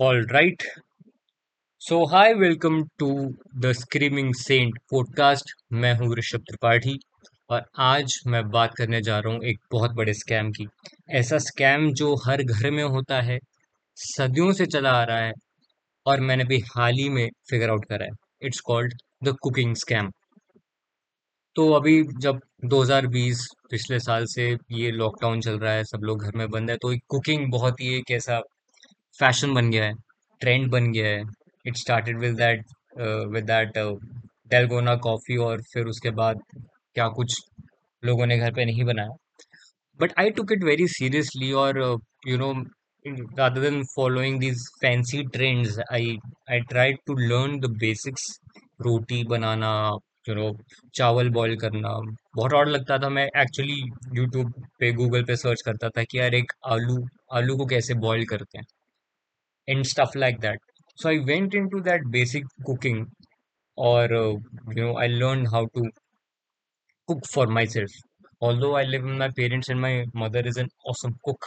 All right. So hi, welcome to the Screaming Saint podcast मैं हूँ ऋषभ त्रिपाठी और आज मैं बात करने जा रहा हूँ एक बहुत बड़े स्कैम की। ऐसा स्कैम जो हर घर में होता है सदियों से चला आ रहा है और मैंने भी हाल ही में फिगर आउट करा है। It's called the cooking scam तो अभी जब 2020 पिछले साल से ये लॉकडाउन चल रहा है, सब लोग घर में बंद है तो कुकिंग बहुत ही एक ऐसा फ़ैशन बन गया है ट्रेंड बन गया है। It started with that with that dalgona coffee और फिर उसके बाद क्या कुछ लोगों ने घर पे नहीं बनाया। But I took it very seriously और you know rather than following these fancy trends, i i tried to learn the basics रोटी बनाना यू नो चावल बॉईल करना। बहुत और लगता था। मैं एक्चुअली यूट्यूब पे गूगल पे सर्च करता था कि यार एक आलू आलू को कैसे बॉईल करते हैं and stuff like that so I went into that basic cooking और you know I learn how to cook for myself although I live my parents and my mother is an awesome cook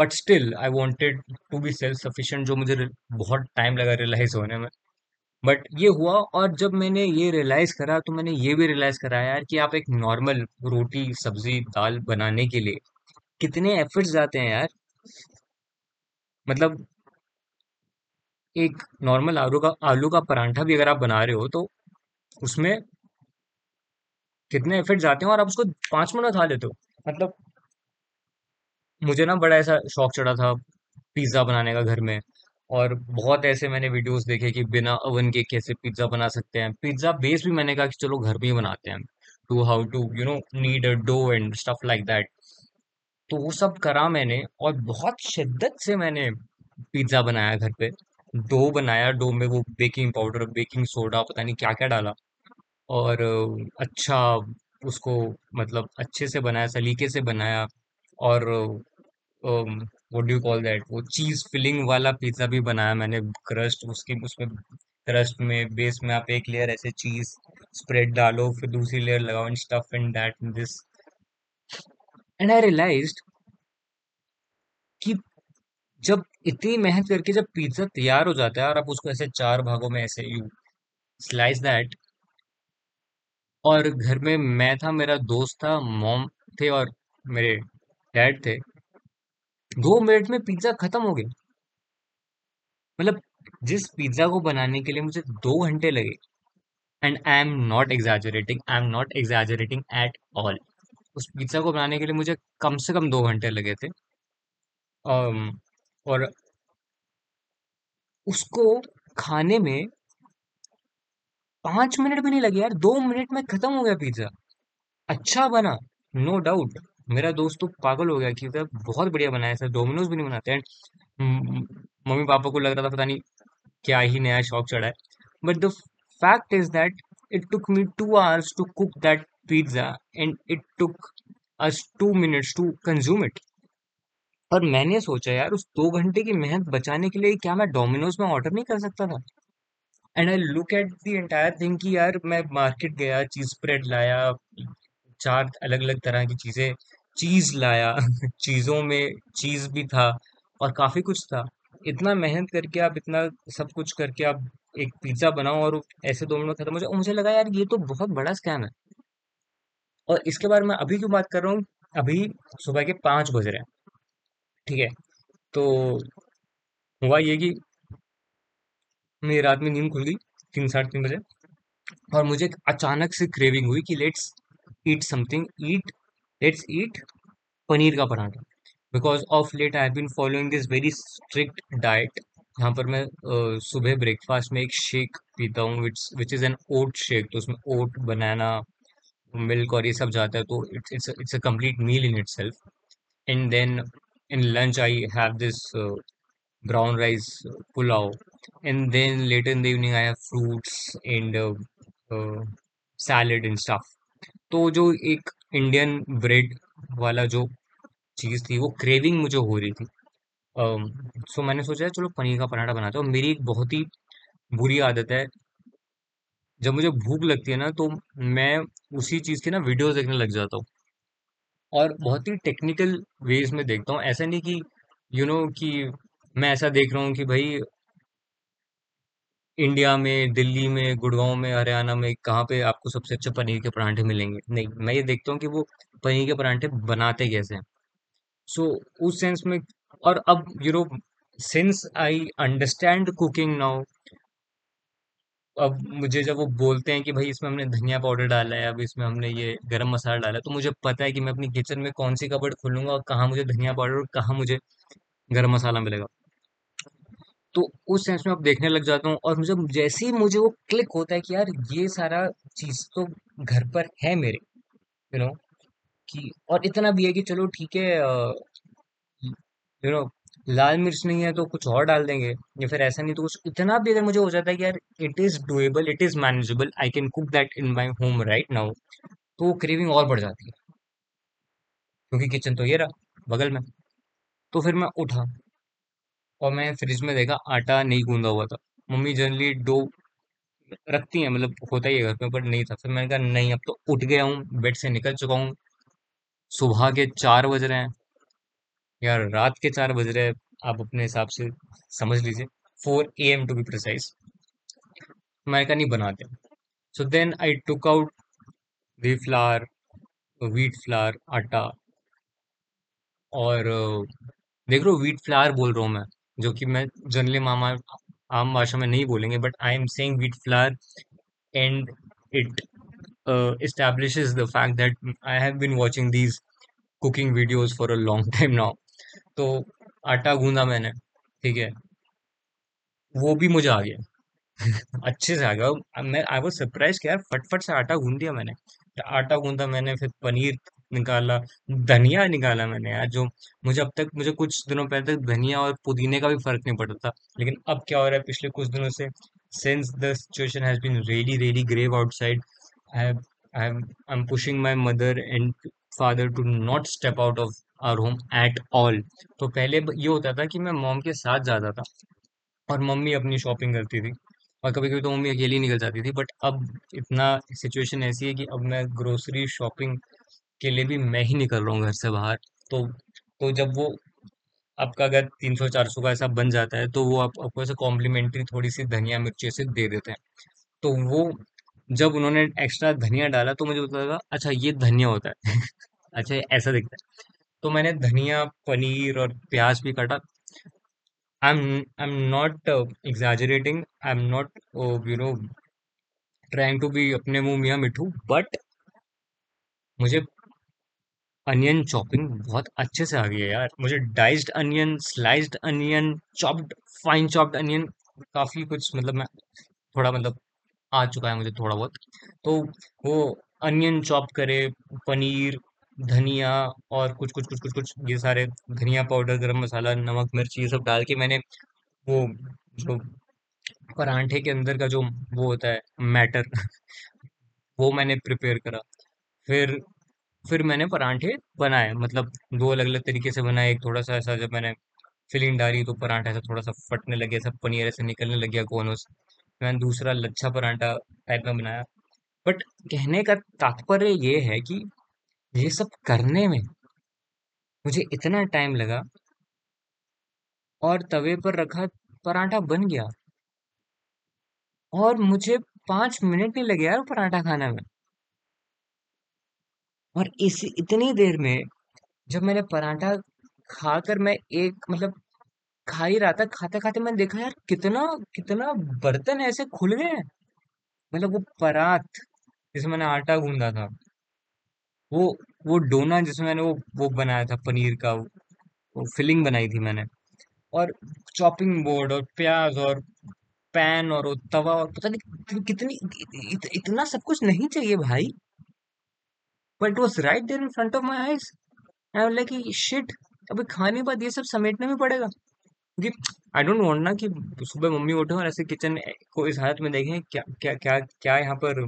but still I wanted to be self sufficient जो मुझे बहुत time लगा realise होने में। But ये हुआ और जब मैंने ये रियलाइज़ करा तो मैंने ये भी रियलाइज़ करा यार कि आप एक नॉर्मल रोटी, सब्ज़ी, दाल बनाने के लिए कितने एफर्ट्स जाते हैं यार। मतलब एक नॉर्मल आलू का आलू का परांठा भी अगर आप बना रहे हो तो उसमें कितने एफर्ट जाते हैं और आप उसको पाँच मिनट खा लेते हो। मतलब मुझे ना बड़ा ऐसा शौक चढ़ा था पिज़्ज़ा बनाने का घर में। और बहुत ऐसे मैंने वीडियोस देखे कि बिना ओवन के कैसे पिज़्ज़ा बना सकते हैं। पिज़्ज़ा बेस भी मैंने कहा कि चलो घर में ही बनाते हैं। To how to you know need a dough and stuff like that तो वो सब करा मैंने और बहुत शिद्दत से मैंने पिज़्ज़ा बनाया घर पे। डो बनाया डो में वो बेकिंग पाउडर बेकिंग सोडा पता नहीं क्या क्या डाला। और अच्छा उसको मतलब अच्छे से बनाया, सलीके से बनाया। और व्हाट डू कॉल दैट वो चीज़ फिलिंग वाला पिज्जा भी बनाया मैंने क्रस्ट उसके, उसमें क्रस्ट में बेस में आप एक लेयर ऐसे चीज़ स्प्रेड डालो, फिर दूसरी लेयर लगाओ and stuff in that this and I realized कि जब इतनी मेहनत करके जब पिज्जा तैयार हो जाता है और आप उसको ऐसे चार भागों में ऐसे यू स्लाइस दैट और घर में मैं था, मेरा दोस्त था मॉम थे और मेरे डैड थे दो मिनट में पिज्जा खत्म हो गया। मतलब जिस पिज्जा को बनाने के लिए मुझे दो घंटे लगे and I am not exaggerating I am not exaggerating at all उस पिज्जा को बनाने के लिए मुझे कम से कम दो घंटे लगे थे। अम, और उसको खाने में पाँच मिनट भी नहीं लगे यार दो मिनट में खत्म हो गया पिज्जा। अच्छा बना नो डाउट मेरा दोस्त तो पागल हो गया कि यार बहुत बढ़िया बनाया ऐसा डोमिनोज भी नहीं बनाते एंड मम्मी पापा को लग रहा था पता नहीं क्या ही नया शौक चढ़ा है। But the fact is that it took me two hours to cook that pizza and it took us two minutes to consume it और मैंने सोचा, यार, उस दो घंटे की मेहनत बचाने के लिए क्या मैं डोमिनोज में ऑर्डर नहीं कर सकता था? And I look at the entire thing कि यार, मैं मार्केट गया चीज़ स्प्रेड लाया चार अलग अलग तरह की चीज़ें, चीज़ लाया, चीज़ों में चीज़ भी था और काफ़ी कुछ था। इतना मेहनत करके आप इतना सब कुछ करके आप एक पिज्जा बनाओ और ऐसे दो मिनट में खत्म हो जाए मुझे लगा यार ये तो बहुत बड़ा स्कैम है। और इसके बारे में अभी क्यों बात कर रहा हूँ? अभी सुबह के पाँच बज रहे हैं। ठीक है? तो हुआ ये कि मेरी रात में नींद खुल गई, तीन साढ़े तीन बजे। और मुझे अचानक से क्रेविंग हुई कि let's eat something eat let's eat paneer का paratha because of late I have been following this very strict diet यहाँ पर मैं अ, सुबह ब्रेकफास्ट में एक शेक पीता हूँ which which is an oat shake तो उसमें ओट बनाना मिल्क और ये सब जाता है तो it's it's it's a complete meal in itself and then in lunch I have this brown rice uh, pulao. And then later in the evening I have fruits and uh, uh, salad and stuff. तो जो एक Indian bread वाला जो चीज़ थी वो craving मुझे हो रही थी। सो मैंने सोचा चलो पनीर का पराठा बनाता हूँ। मेरी एक बहुत ही बुरी आदत है। जब मुझे भूख लगती है ना तो मैं उसी चीज़ की ना वीडियोस देखने लग जाता हूँ। और बहुत ही टेक्निकल वेज में देखता हूँ। ऐसा नहीं कि यू you नो know, कि मैं ऐसा देख रहा हूँ कि भाई इंडिया में दिल्ली में गुड़गांव में हरियाणा में कहाँ पे आपको सबसे अच्छे पनीर के परांठे मिलेंगे? नहीं मैं ये देखता हूँ कि वो पनीर के परांठे बनाते कैसे हैं। सो so, उस सेंस में और अब you know since I understand cooking now अब मुझे जब वो बोलते हैं कि भाई इसमें हमने धनिया पाउडर डाला है अब इसमें हमने ये गरम मसाला डाला है तो मुझे पता है कि मैं अपनी किचन में कौन सी कबर्ड खोलूँगा और कहाँ मुझे धनिया पाउडर और कहाँ मुझे गरम मसाला मिलेगा। तो उस सेंस में अब देखने लग जाता हूँ और मुझे जैसे ही मुझे वो क्लिक होता है कि यार ये सारा चीज़ तो घर पर है मेरे यू नो कि और इतना भी है कि चलो ठीक है यू नो लाल मिर्च नहीं है तो कुछ और डाल देंगे या फिर ऐसा नहीं तो कुछ, इतना भी अगर मुझे हो जाता है कि यार it is doable it is manageable I can cook that in my home right now तो क्रेविंग और बढ़ जाती है। क्योंकि किचन तो ये रहा, बगल में। तो फिर मैं उठा और मैं फ्रिज में देखा, आटा नहीं गूंदा हुआ था। मम्मी जनरली डो रखती हैं मतलब होता ही है घर पे पर नहीं था। फिर मैंने कहा, नहीं, अब तो उठ गया हूँ बेड से निकल चुका हूँ। सुबह के चार बज रहे हैं। या रात के चार बज रहे हैं, आप अपने हिसाब से समझ लीजिए। Four a m to be precise मैंने कहा, नहीं, बनाते so then I took out we flour wheat flour आटा और, देख लो वीट फ्लावर बोल रहा हूँ मैं। जो कि मैं जनरली मामा आम भाषा में नहीं बोलेंगे but I am saying wheat flour and it establishes the fact that I have been watching these cooking for a long time now. तो आटा गूंदा मैंने, ठीक है? वो भी मुझे आ गया। अच्छे से आ गया। मैं आई वाज सरप्राइज़ कि यार फटफट से आटा गूंद दिया मैंने। तो आटा गूंदा मैंने, फिर पनीर निकाला, धनिया निकाला मैंने यार, जो मुझे अब तक, मुझे कुछ दिनों पहले तक धनिया और पुदीने का भी फ़र्क नहीं पड़ता था, लेकिन अब क्या हो रहा है, पिछले कुछ दिनों से the situation has been really really grave outside, I have, I am I'm pushing my mother and father to not step out of our home at तो पहले ये होता था कि मैं मॉम के साथ जाता था, और मम्मी अपनी शॉपिंग करती थी, और कभी कभी तो मम्मी अकेली निकल जाती थी बट अब इतना सिचुएशन ऐसी है कि अब मैं ग्रोसरी शॉपिंग के लिए भी मैं ही निकल रहा हूँ घर से बाहर। तो तो जब वो आपका अगर तीन सौ चार सौ का ऐसा बन जाता है तो वो आप, आपको ऐसे कॉम्प्लीमेंट्री थोड़ी सी धनिया मिर्ची से दे देते हैं। तो वो जब उन्होंने एक्स्ट्रा धनिया डाला तो मुझे पता लगा अच्छा ये धनिया होता है। अच्छा ऐसा दिखता है। तो मैंने धनिया पनीर और प्याज भी काटा। I am I am not exaggerating I am not you know trying to be अपने मुँह मियाँ मिठू बट मुझे अनियन चॉपिंग बहुत अच्छे से आ गई है यार। मुझे diced onion sliced onion chopped fine chopped onion काफ़ी कुछ मतलब मैं थोड़ा मतलब आ चुका है मुझे थोड़ा बहुत। तो वो अनियन चॉप करे, पनीर, धनिया और कुछ कुछ कुछ कुछ कुछ ये सारे धनिया पाउडर गरम मसाला, नमक, मिर्च ये सब डाल के मैंने वो जो परांठे के अंदर का जो वो होता है मैटर वो मैंने प्रिपेयर करा। फिर फिर मैंने परांठे बनाए मतलब दो अलग अलग तरीके से बनाए। एक थोड़ा सा ऐसा जब मैंने फिलिंग डाली तो पराठा ऐसा थोड़ा सा फटने लग गया सब पनीर ऐसे निकलने लग गया कोनों से मैंने दूसरा लच्छा परांठा टाइप में बनाया। बट कहने का तात्पर्य ये है कि ये सब करने में मुझे इतना टाइम लगा और तवे पर रखा पराठा बन गया। और मुझे पाँच मिनट नहीं लगे यार पराठा खाने में। और इस इतनी देर में जब मैंने पराठा खाकर मैं एक मतलब खा ही रहा था खाते खाते मैंने देखा यार कितना कितना बर्तन ऐसे खुल गए मतलब वो परात जिसमें मैंने आटा गूंदा था वो वो डोना जिसमें मैंने वो वो बनाया था पनीर का वो फिलिंग बनाई थी मैंने। और चॉपिंग बोर्ड और प्याज और पैन और तवा और पता नहीं कितनी इत, इत, इतना सब कुछ नहीं चाहिए भाई। But it was right there in front of my eyes I like shit अभी खाने के बाद ये सब समेटना भी पड़ेगा। क्योंकि आई डोंट वांट ना कि सुबह मम्मी उठे और ऐसे किचन को इस हालत में देखें क्या क्या क्या क्या यहाँ पर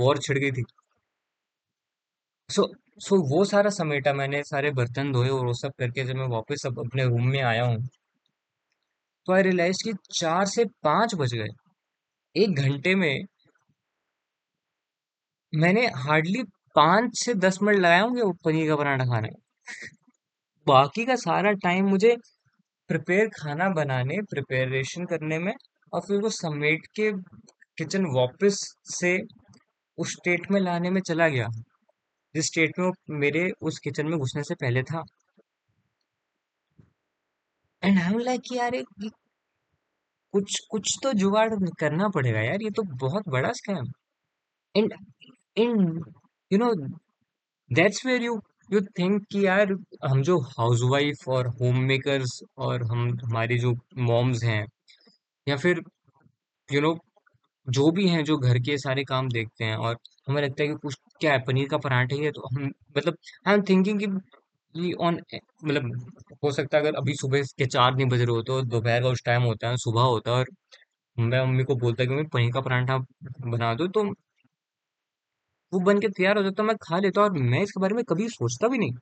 वॉर छिड़ गई थी। सो so, सो so वो सारा समेटा मैंने सारे बर्तन धोए और वो सब करके जब मैं वापस अब अपने रूम में आया हूँ तो आई रियलाइज़ कि चार से पाँच बज गए। एक घंटे में मैंने हार्डली पाँच से दस मिनट लगाए होंगे वो पनीर का पराठा खाने। बाकी का सारा टाइम मुझे प्रिपेयर खाना बनाने प्रिपरेशन करने में और फिर वो समेट के किचन वापस से उस स्टेट में लाने में चला गया। जिस स्टेट में मेरे उस किचन में घुसने से पहले था। एंड एम लाइक यार कुछ कुछ तो जुगाड़ करना पड़ेगा यार, ये तो बहुत बड़ा scam and in you know that's where you you think कि यार, हम जो हाउसवाइफ और होम मेकर्स और हम, हमारी जो मॉम्स हैं, या फिर यू नो जो भी हैं जो घर के सारे काम देखते हैं और हमें लगता है कि कुछ क्या है, पनीर का पराठा ही है तो हम मतलब आई एम थिंकिंग कि ऑन मतलब हो सकता है अगर अभी सुबह के चार नहीं बज रहे हो तो दोपहर का उस टाइम होता है, सुबह होता है और मैं मम्मी को बोलता कि मम्मी, पनीर का पराठा बना दो तो वो बन के तैयार हो जाता मैं खा लेता और मैं इसके बारे में कभी सोचता भी नहीं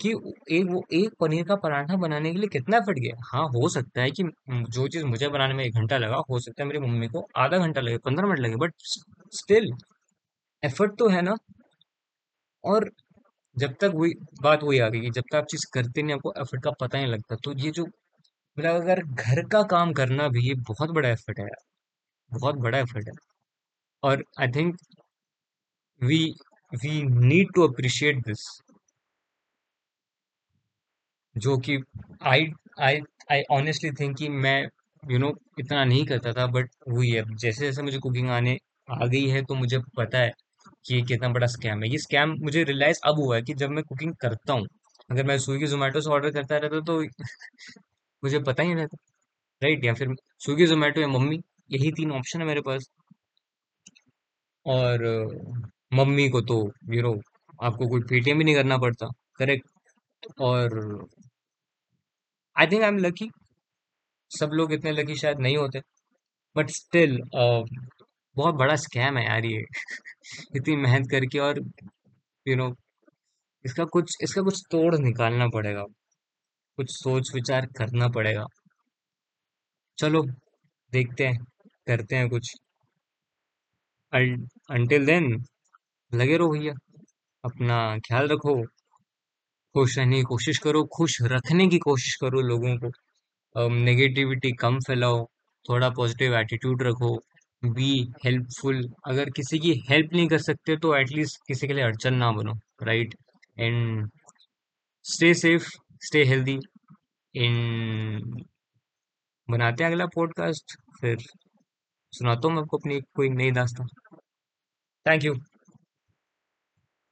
कि एक वो एक पनीर का पराठा बनाने के लिए कितना एफर्ट गया हाँ हो सकता है कि जो चीज़ मुझे बनाने में एक घंटा लगा, हो सकता है मेरी मम्मी को आधा घंटा लगे, पंद्रह मिनट लगे बट स्टिल एफर्ट तो है ना। और जब तक वही बात वही आ गई कि जब तक आप चीज़ करते नहीं, आपको एफर्ट का पता नहीं लगता तो ये जो मतलब अगर घर का काम करना भी ये बहुत बड़ा एफर्ट है बहुत बड़ा एफर्ट है। और I think we we need to appreciate this जो कि आई आई आई ऑनेस्टली थिंक कि मैं यू you नो know, इतना नहीं करता था बट वही है। जैसे जैसे मुझे कुकिंग आने आ गई है तो मुझे पता है कि ये कितना बड़ा स्कैम है। ये स्कैम मुझे रियलाइज़ अब हुआ है कि जब मैं कुकिंग करता हूँ अगर मैं स्विगी जोमेटो से ऑर्डर करता रहता तो मुझे पता ही नहीं रहता। राइट या फिर स्विगी जोमेटो या मम्मी यही तीन ऑप्शन है मेरे पास। और मम्मी को तो यू नो आपको कोई पेटीएम भी नहीं करना पड़ता। करेक्ट और I think I am lucky सब लोग इतने लकी शायद नहीं होते। बट स्टिल uh, बहुत बड़ा स्कैम है यार ये। इतनी मेहनत करके और यू you नो know, इसका कुछ इसका कुछ तोड़ निकालना पड़ेगा। कुछ सोच विचार करना पड़ेगा। चलो देखते हैं करते हैं कुछ। अनटिल देन लगे रहो भैया। अपना ख्याल रखो। खुश रहने की कोशिश करो। खुश रखने की कोशिश करो लोगों को। नेगेटिविटी कम फैलाओ। थोड़ा पॉजिटिव एटीट्यूड रखो। बी हेल्पफुल अगर किसी की हेल्प नहीं कर सकते तो एटलीस्ट किसी के लिए अड़चन ना बनो। Right and stay safe stay healthy इन बनाते हैं अगला पॉडकास्ट फिर सुनाता हूँ मैं आपको अपनी कोई नई दास्तान। Thank you